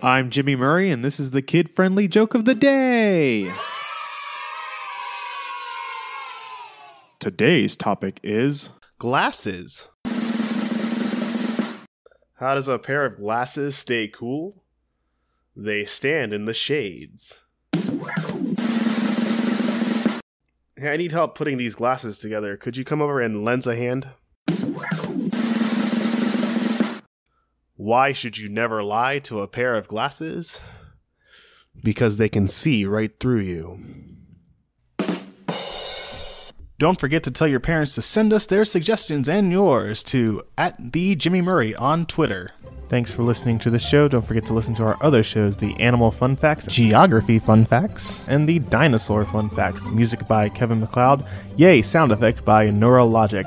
I'm Jimmy Murray, and this is the kid friendly joke of the day. Today's topic is Glasses. How does a pair of glasses stay cool? They stand in the shades. Hey, I need help putting these glasses together. Could you come over and lend a hand? Why should you never lie to a pair of glasses? Because they can see right through you. Don't forget to tell your parents to send us their suggestions and yours to at the Jimmy Murray on Twitter. Thanks for listening to the show. Don't forget to listen to our other shows the Animal Fun Facts, Geography Fun Facts, and the Dinosaur Fun Facts. Music by Kevin MacLeod. Yay, sound effect by Neurologic.